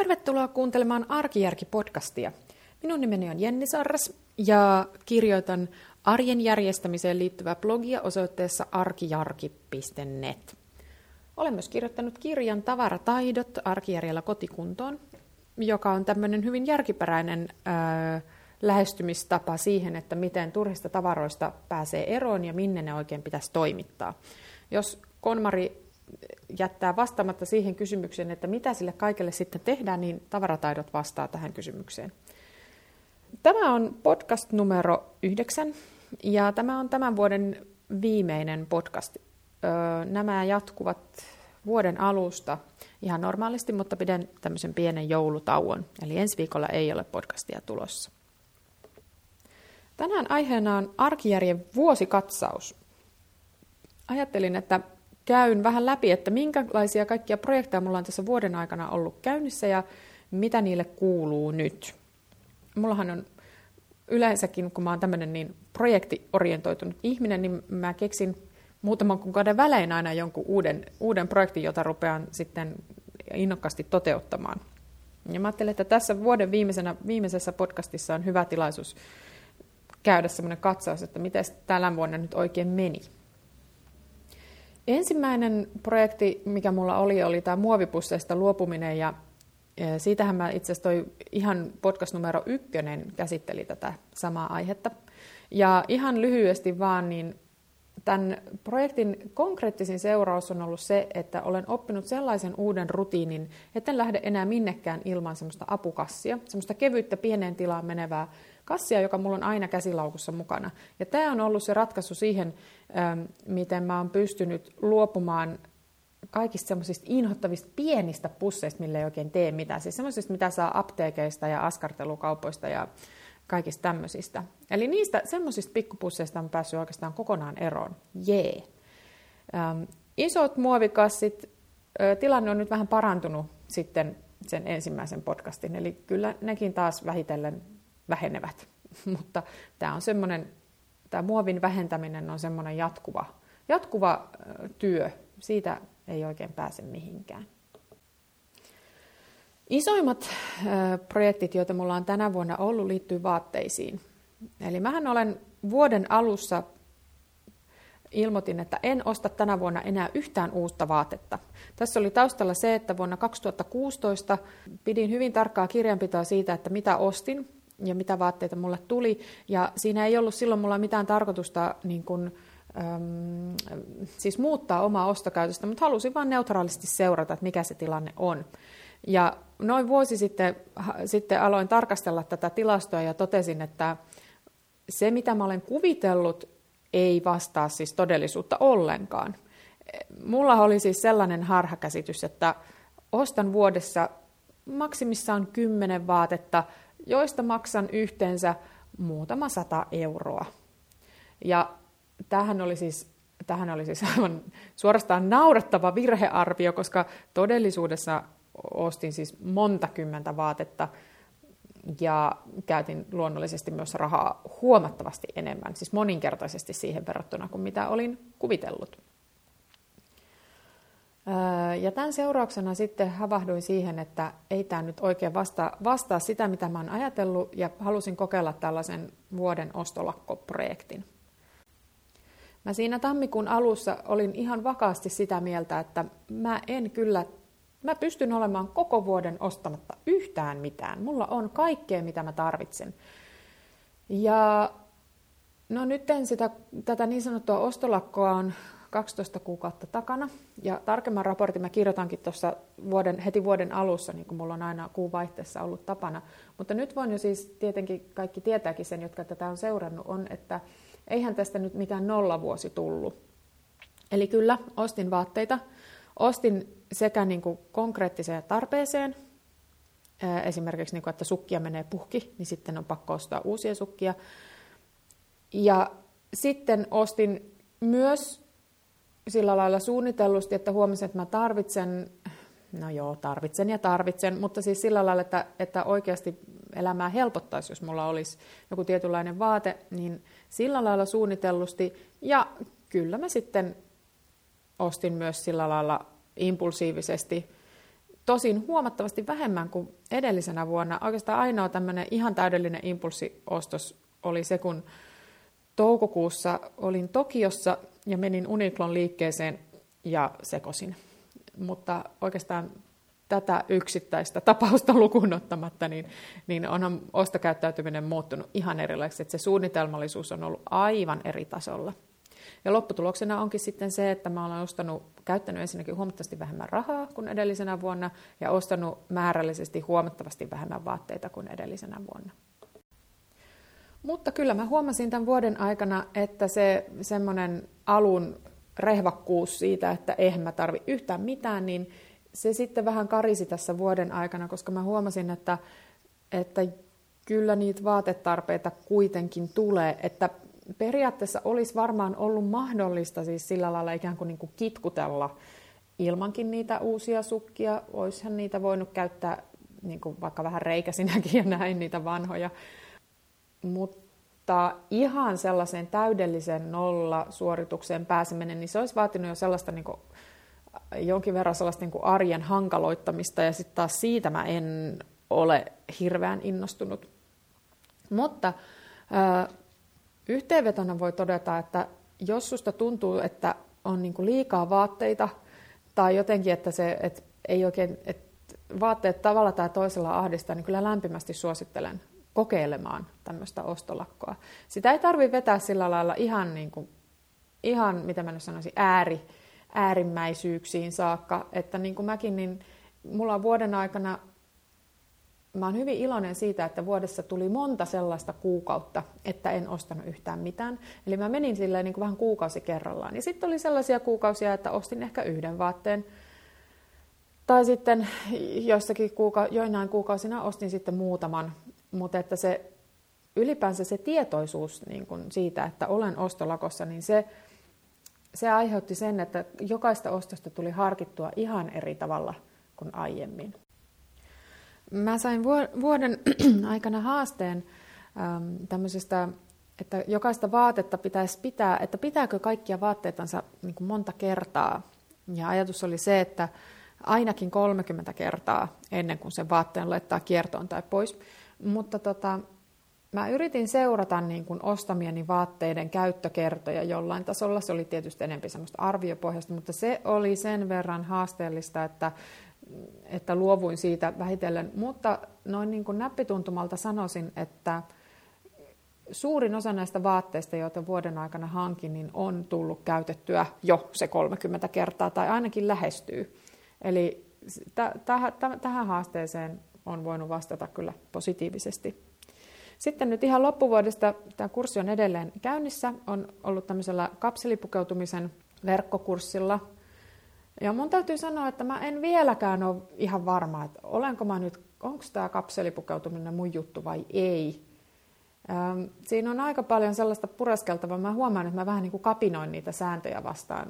Tervetuloa kuuntelemaan Arkijärki-podcastia. Minun nimeni on Jenni Sarras ja kirjoitan arjen järjestämiseen liittyvää blogia osoitteessa arkijarki.net. Olen myös kirjoittanut kirjan Tavarataidot arkijärjellä kotikuntoon, joka on tämmöinen hyvin järkiperäinen ää, lähestymistapa siihen, että miten turhista tavaroista pääsee eroon ja minne ne oikein pitäisi toimittaa. Jos Konmari jättää vastaamatta siihen kysymykseen, että mitä sille kaikelle sitten tehdään, niin tavarataidot vastaa tähän kysymykseen. Tämä on podcast numero yhdeksän ja tämä on tämän vuoden viimeinen podcast. Nämä jatkuvat vuoden alusta ihan normaalisti, mutta pidän tämmöisen pienen joulutauon. Eli ensi viikolla ei ole podcastia tulossa. Tänään aiheena on arkijärjen vuosikatsaus. Ajattelin, että käyn vähän läpi, että minkälaisia kaikkia projekteja mulla on tässä vuoden aikana ollut käynnissä ja mitä niille kuuluu nyt. Mullahan on yleensäkin, kun mä oon tämmöinen niin projektiorientoitunut ihminen, niin mä keksin muutaman kuukauden välein aina jonkun uuden, uuden projektin, jota rupean sitten innokkaasti toteuttamaan. Ja mä ajattelin, että tässä vuoden viimeisenä, viimeisessä podcastissa on hyvä tilaisuus käydä semmoinen katsaus, että miten tällä vuonna nyt oikein meni. Ensimmäinen projekti, mikä mulla oli, oli tämä muovipusseista luopuminen ja siitähän mä itse asiassa toi ihan podcast numero ykkönen käsitteli tätä samaa aihetta. Ja ihan lyhyesti vaan, niin tämän projektin konkreettisin seuraus on ollut se, että olen oppinut sellaisen uuden rutiinin, että en lähde enää minnekään ilman semmoista apukassia, semmoista kevyttä pieneen tilaan menevää kassia, joka mulla on aina käsilaukussa mukana. Ja tämä on ollut se ratkaisu siihen, ähm, miten mä oon pystynyt luopumaan kaikista semmoisista inhottavista pienistä pusseista, millä ei oikein tee mitään. Siis semmoisista, mitä saa apteekeista ja askartelukaupoista ja kaikista tämmöisistä. Eli niistä semmoisista pikkupusseista on päässyt oikeastaan kokonaan eroon. Jee. Ähm, isot muovikassit, tilanne on nyt vähän parantunut sitten sen ensimmäisen podcastin, eli kyllä nekin taas vähitellen vähenevät. Mutta tämä on semmoinen, tämä muovin vähentäminen on semmoinen jatkuva, jatkuva työ. Siitä ei oikein pääse mihinkään. Isoimmat projektit, joita mulla on tänä vuonna ollut, liittyy vaatteisiin. Eli mähän olen vuoden alussa ilmoitin, että en osta tänä vuonna enää yhtään uutta vaatetta. Tässä oli taustalla se, että vuonna 2016 pidin hyvin tarkkaa kirjanpitoa siitä, että mitä ostin ja mitä vaatteita mulle tuli. Ja siinä ei ollut silloin mulla mitään tarkoitusta niin kun, äm, siis muuttaa omaa ostokäytöstä, mutta halusin vain neutraalisti seurata, että mikä se tilanne on. Ja noin vuosi sitten, sitten aloin tarkastella tätä tilastoa ja totesin, että se mitä mä olen kuvitellut ei vastaa siis todellisuutta ollenkaan. Mulla oli siis sellainen harhakäsitys, että ostan vuodessa maksimissaan kymmenen vaatetta, joista maksan yhteensä muutama sata euroa. Ja tähän oli siis, tähän oli siis aivan suorastaan naurettava virhearvio, koska todellisuudessa ostin siis monta kymmentä vaatetta ja käytin luonnollisesti myös rahaa huomattavasti enemmän, siis moninkertaisesti siihen verrattuna kuin mitä olin kuvitellut. Ja tämän seurauksena sitten havahduin siihen, että ei tämä nyt oikein vastaa, vastaa sitä, mitä mä oon ajatellut, ja halusin kokeilla tällaisen vuoden ostolakkoprojektin. Mä siinä tammikuun alussa olin ihan vakaasti sitä mieltä, että mä en kyllä, mä pystyn olemaan koko vuoden ostamatta yhtään mitään. Mulla on kaikkea, mitä mä tarvitsen. Ja no nyt sitä, tätä niin sanottua ostolakkoa on 12 kuukautta takana. Ja tarkemman raportin mä kirjoitankin tuossa vuoden, heti vuoden alussa, niin kuin mulla on aina kuun vaihteessa ollut tapana. Mutta nyt voin jo siis tietenkin kaikki tietääkin sen, jotka tätä on seurannut, on, että eihän tästä nyt mikään nollavuosi tullut. Eli kyllä, ostin vaatteita. Ostin sekä niin kuin konkreettiseen tarpeeseen, esimerkiksi niin kuin, että sukkia menee puhki, niin sitten on pakko ostaa uusia sukkia. Ja sitten ostin myös sillä lailla suunnitellusti, että huomasin, että mä tarvitsen, no joo, tarvitsen ja tarvitsen, mutta siis sillä lailla, että, että oikeasti elämää helpottaisi, jos mulla olisi joku tietynlainen vaate, niin sillä lailla suunnitellusti. Ja kyllä mä sitten ostin myös sillä lailla impulsiivisesti. Tosin huomattavasti vähemmän kuin edellisenä vuonna. Oikeastaan ainoa tämmöinen ihan täydellinen impulssiostos oli se, kun toukokuussa olin Tokiossa ja menin Uniklon liikkeeseen ja sekosin. Mutta oikeastaan tätä yksittäistä tapausta lukuun ottamatta, niin, niin onhan ostokäyttäytyminen muuttunut ihan erilaiseksi, se suunnitelmallisuus on ollut aivan eri tasolla. Ja lopputuloksena onkin sitten se, että mä olen ostanut, käyttänyt ensinnäkin huomattavasti vähemmän rahaa kuin edellisenä vuonna ja ostanut määrällisesti huomattavasti vähemmän vaatteita kuin edellisenä vuonna. Mutta kyllä mä huomasin tämän vuoden aikana, että se semmoinen alun rehvakkuus siitä, että eihän mä tarvi yhtään mitään, niin se sitten vähän karisi tässä vuoden aikana, koska mä huomasin, että, että kyllä niitä vaatetarpeita kuitenkin tulee, että periaatteessa olisi varmaan ollut mahdollista siis sillä lailla ikään kuin, niin kuin kitkutella ilmankin niitä uusia sukkia. Olisihan niitä voinut käyttää niin kuin vaikka vähän reikäsinäkin ja näin niitä vanhoja. Mutta ihan sellaiseen täydelliseen nolla-suoritukseen pääseminen, niin se olisi vaatinut jo sellaista niin kuin, jonkin verran sellaista niin kuin arjen hankaloittamista, ja sitten taas siitä mä en ole hirveän innostunut. Mutta Yhteenvetona voi todeta, että jos susta tuntuu, että on niin liikaa vaatteita tai jotenkin, että, se, että ei oikein, että vaatteet tavalla tai toisella ahdistaa, niin kyllä lämpimästi suosittelen kokeilemaan tämmöistä ostolakkoa. Sitä ei tarvitse vetää sillä lailla ihan, niin kuin, ihan mitä mä nyt sanoisin, ääri, äärimmäisyyksiin saakka, että niin kuin mäkin, niin mulla on vuoden aikana mä oon hyvin iloinen siitä, että vuodessa tuli monta sellaista kuukautta, että en ostanut yhtään mitään. Eli mä menin silleen niin kuin vähän kuukausi kerrallaan. Ja sitten oli sellaisia kuukausia, että ostin ehkä yhden vaatteen. Tai sitten joissakin kuuka- joinain kuukausina ostin sitten muutaman. Mutta että se ylipäänsä se tietoisuus niin kuin siitä, että olen ostolakossa, niin se, se aiheutti sen, että jokaista ostosta tuli harkittua ihan eri tavalla kuin aiemmin. Mä sain vuoden aikana haasteen ähm, tämmöisestä, että jokaista vaatetta pitäisi pitää, että pitääkö kaikkia vaatteitansa niin kuin monta kertaa. Ja ajatus oli se, että ainakin 30 kertaa ennen kuin sen vaatteen laittaa kiertoon tai pois. Mutta tota, mä yritin seurata niin kuin ostamieni vaatteiden käyttökertoja jollain tasolla. Se oli tietysti enemmän semmoista arviopohjasta, mutta se oli sen verran haasteellista, että että luovuin siitä vähitellen, mutta noin niin kuin näppituntumalta sanoisin, että suurin osa näistä vaatteista, joita vuoden aikana hankin, niin on tullut käytettyä jo se 30 kertaa tai ainakin lähestyy. Eli tähän haasteeseen on voinut vastata kyllä positiivisesti. Sitten nyt ihan loppuvuodesta tämä kurssi on edelleen käynnissä. On ollut tämmöisellä kapselipukeutumisen verkkokurssilla – ja mun täytyy sanoa, että mä en vieläkään ole ihan varma, että olenko mä nyt, onko tämä kapselipukeutuminen mun juttu vai ei. Siinä on aika paljon sellaista pureskeltavaa. Mä huomaan, että mä vähän niin kuin kapinoin niitä sääntöjä vastaan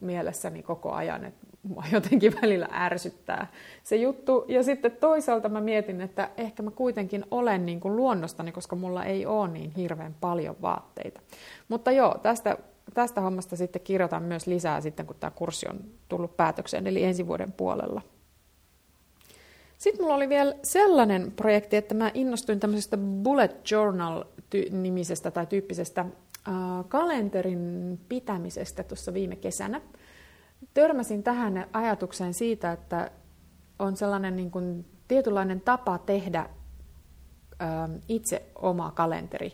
mielessäni koko ajan, että mua jotenkin välillä ärsyttää se juttu. Ja sitten toisaalta mä mietin, että ehkä mä kuitenkin olen niin kuin luonnostani, koska mulla ei ole niin hirveän paljon vaatteita. Mutta joo, tästä tästä hommasta sitten kirjoitan myös lisää sitten, kun tämä kurssi on tullut päätökseen, eli ensi vuoden puolella. Sitten mulla oli vielä sellainen projekti, että mä innostuin tämmöisestä bullet journal-nimisestä tai tyyppisestä kalenterin pitämisestä tuossa viime kesänä. Törmäsin tähän ajatukseen siitä, että on sellainen niin kuin tietynlainen tapa tehdä itse oma kalenteri.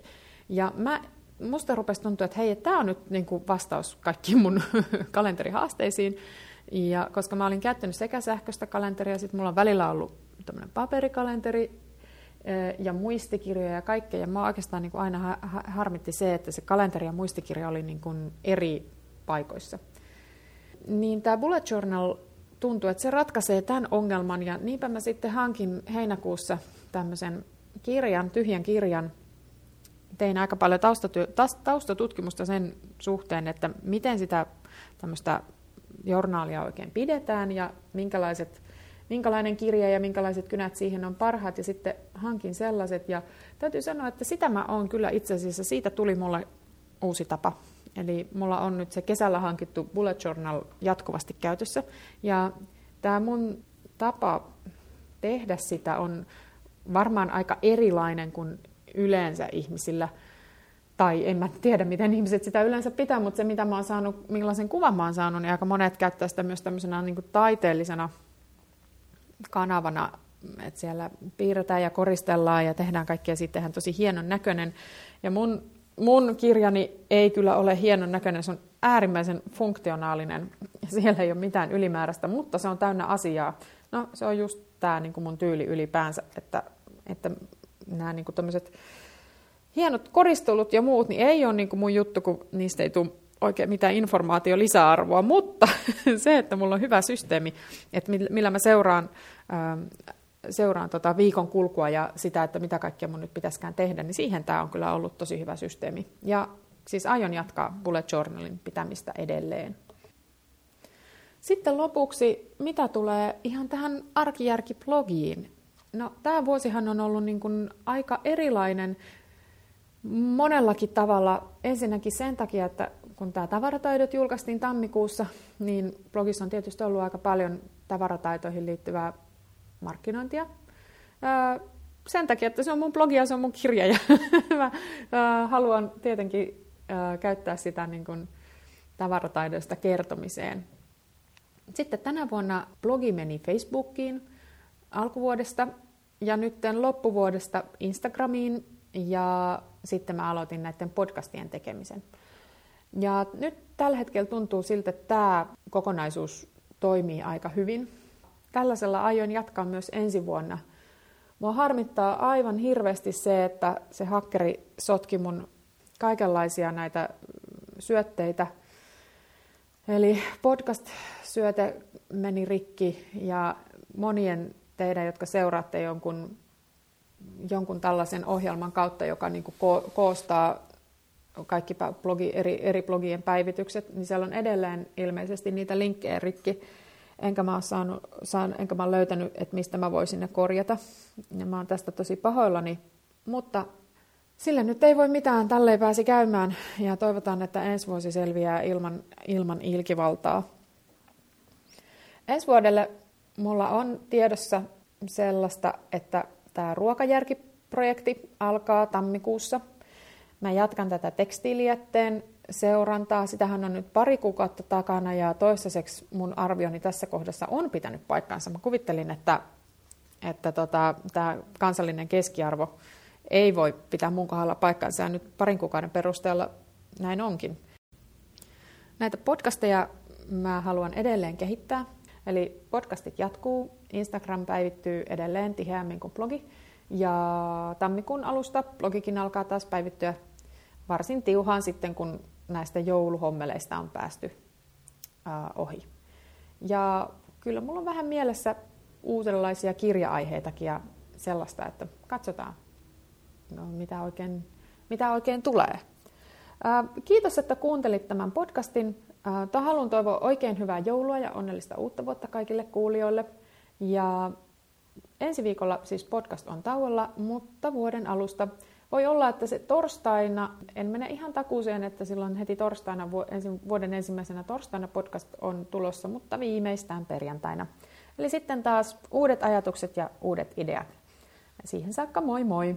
Ja mä musta rupesi tuntua, että hei, tämä on nyt niin kuin vastaus kaikkiin mun kalenterihaasteisiin. Ja koska mä olin käyttänyt sekä sähköistä kalenteria, sitten mulla on välillä ollut tämmöinen paperikalenteri eh, ja muistikirjoja ja kaikkea. Ja mä oikeastaan niin kuin aina harmitti se, että se kalenteri ja muistikirja oli niin kuin eri paikoissa. Niin tämä bullet journal tuntuu, että se ratkaisee tämän ongelman. Ja niinpä mä sitten hankin heinäkuussa tämmöisen kirjan, tyhjän kirjan, tein aika paljon taustatyö, taustatutkimusta sen suhteen, että miten sitä tämmöistä journaalia oikein pidetään ja minkälaiset, minkälainen kirja ja minkälaiset kynät siihen on parhaat ja sitten hankin sellaiset. Ja täytyy sanoa, että sitä mä oon kyllä itse asiassa, siitä tuli mulle uusi tapa. Eli mulla on nyt se kesällä hankittu bullet journal jatkuvasti käytössä. Ja tämä mun tapa tehdä sitä on varmaan aika erilainen kuin yleensä ihmisillä. Tai en mä tiedä, miten ihmiset sitä yleensä pitää, mutta se mitä mä oon saanut, millaisen kuvan mä oon saanut, niin aika monet käyttää sitä myös tämmöisenä niin kuin taiteellisena kanavana, että siellä piirretään ja koristellaan ja tehdään kaikkea, sittenhän tosi hienon näköinen. Ja mun, mun kirjani ei kyllä ole hienon näköinen, se on äärimmäisen funktionaalinen. Siellä ei ole mitään ylimääräistä, mutta se on täynnä asiaa. No se on just tämä niin mun tyyli ylipäänsä, että, että nämä niin tämmöiset hienot koristelut ja muut, niin ei ole niin kuin mun juttu, kun niistä ei tule oikein mitään informaatio lisäarvoa, mutta se, että mulla on hyvä systeemi, että millä mä seuraan, ähm, seuraan tota viikon kulkua ja sitä, että mitä kaikkea mun nyt pitäisikään tehdä, niin siihen tämä on kyllä ollut tosi hyvä systeemi. Ja siis aion jatkaa bullet journalin pitämistä edelleen. Sitten lopuksi, mitä tulee ihan tähän arkijärki-blogiin. No, tämä vuosihan on ollut niin kuin aika erilainen monellakin tavalla. Ensinnäkin sen takia, että kun tämä tavarataidot julkaistiin tammikuussa, niin blogissa on tietysti ollut aika paljon tavarataitoihin liittyvää markkinointia. Sen takia, että se on mun blogi ja se on mun kirja ja mä haluan tietenkin käyttää sitä niin kuin tavarataidoista kertomiseen. Sitten tänä vuonna blogi meni Facebookiin alkuvuodesta ja nyt loppuvuodesta Instagramiin ja sitten mä aloitin näiden podcastien tekemisen. Ja nyt tällä hetkellä tuntuu siltä, että tämä kokonaisuus toimii aika hyvin. Tällaisella aion jatkaa myös ensi vuonna. Mua harmittaa aivan hirveästi se, että se hakkeri sotki mun kaikenlaisia näitä syötteitä. Eli podcast-syöte meni rikki ja monien teidän, jotka seuraatte jonkun, jonkun tällaisen ohjelman kautta, joka niin kuin ko- koostaa kaikki blogi, eri, eri blogien päivitykset, niin siellä on edelleen ilmeisesti niitä linkkejä rikki. Enkä mä, saanut, saan, enkä mä löytänyt, että mistä mä voisin ne korjata. Ja mä oon tästä tosi pahoillani. Mutta sille nyt ei voi mitään, tälleen pääsi käymään. Ja toivotaan, että ensi vuosi selviää ilman, ilman ilkivaltaa. Ensi vuodelle mulla on tiedossa sellaista, että tämä ruokajärkiprojekti alkaa tammikuussa – Mä jatkan tätä tekstiilijätteen seurantaa. Sitähän on nyt pari kuukautta takana ja toistaiseksi mun arvioni tässä kohdassa on pitänyt paikkansa. Mä kuvittelin, että, että tota, tämä kansallinen keskiarvo ei voi pitää mun kohdalla paikkansa ja nyt parin kuukauden perusteella näin onkin. Näitä podcasteja mä haluan edelleen kehittää. Eli podcastit jatkuu, Instagram päivittyy edelleen tiheämmin kuin blogi. Ja tammikuun alusta blogikin alkaa taas päivittyä varsin tiuhaan sitten, kun näistä jouluhommeleista on päästy ää, ohi. Ja kyllä mulla on vähän mielessä uudenlaisia kirja-aiheitakin ja sellaista, että katsotaan, no, mitä, oikein, mitä oikein tulee. Ää, kiitos, että kuuntelit tämän podcastin. Ää, haluan toivoa oikein hyvää joulua ja onnellista uutta vuotta kaikille kuulijoille. Ja ensi viikolla siis podcast on tauolla, mutta vuoden alusta voi olla, että se torstaina, en mene ihan takuuseen, että silloin heti torstaina, vuoden ensimmäisenä torstaina podcast on tulossa, mutta viimeistään perjantaina. Eli sitten taas uudet ajatukset ja uudet ideat. Siihen saakka moi moi!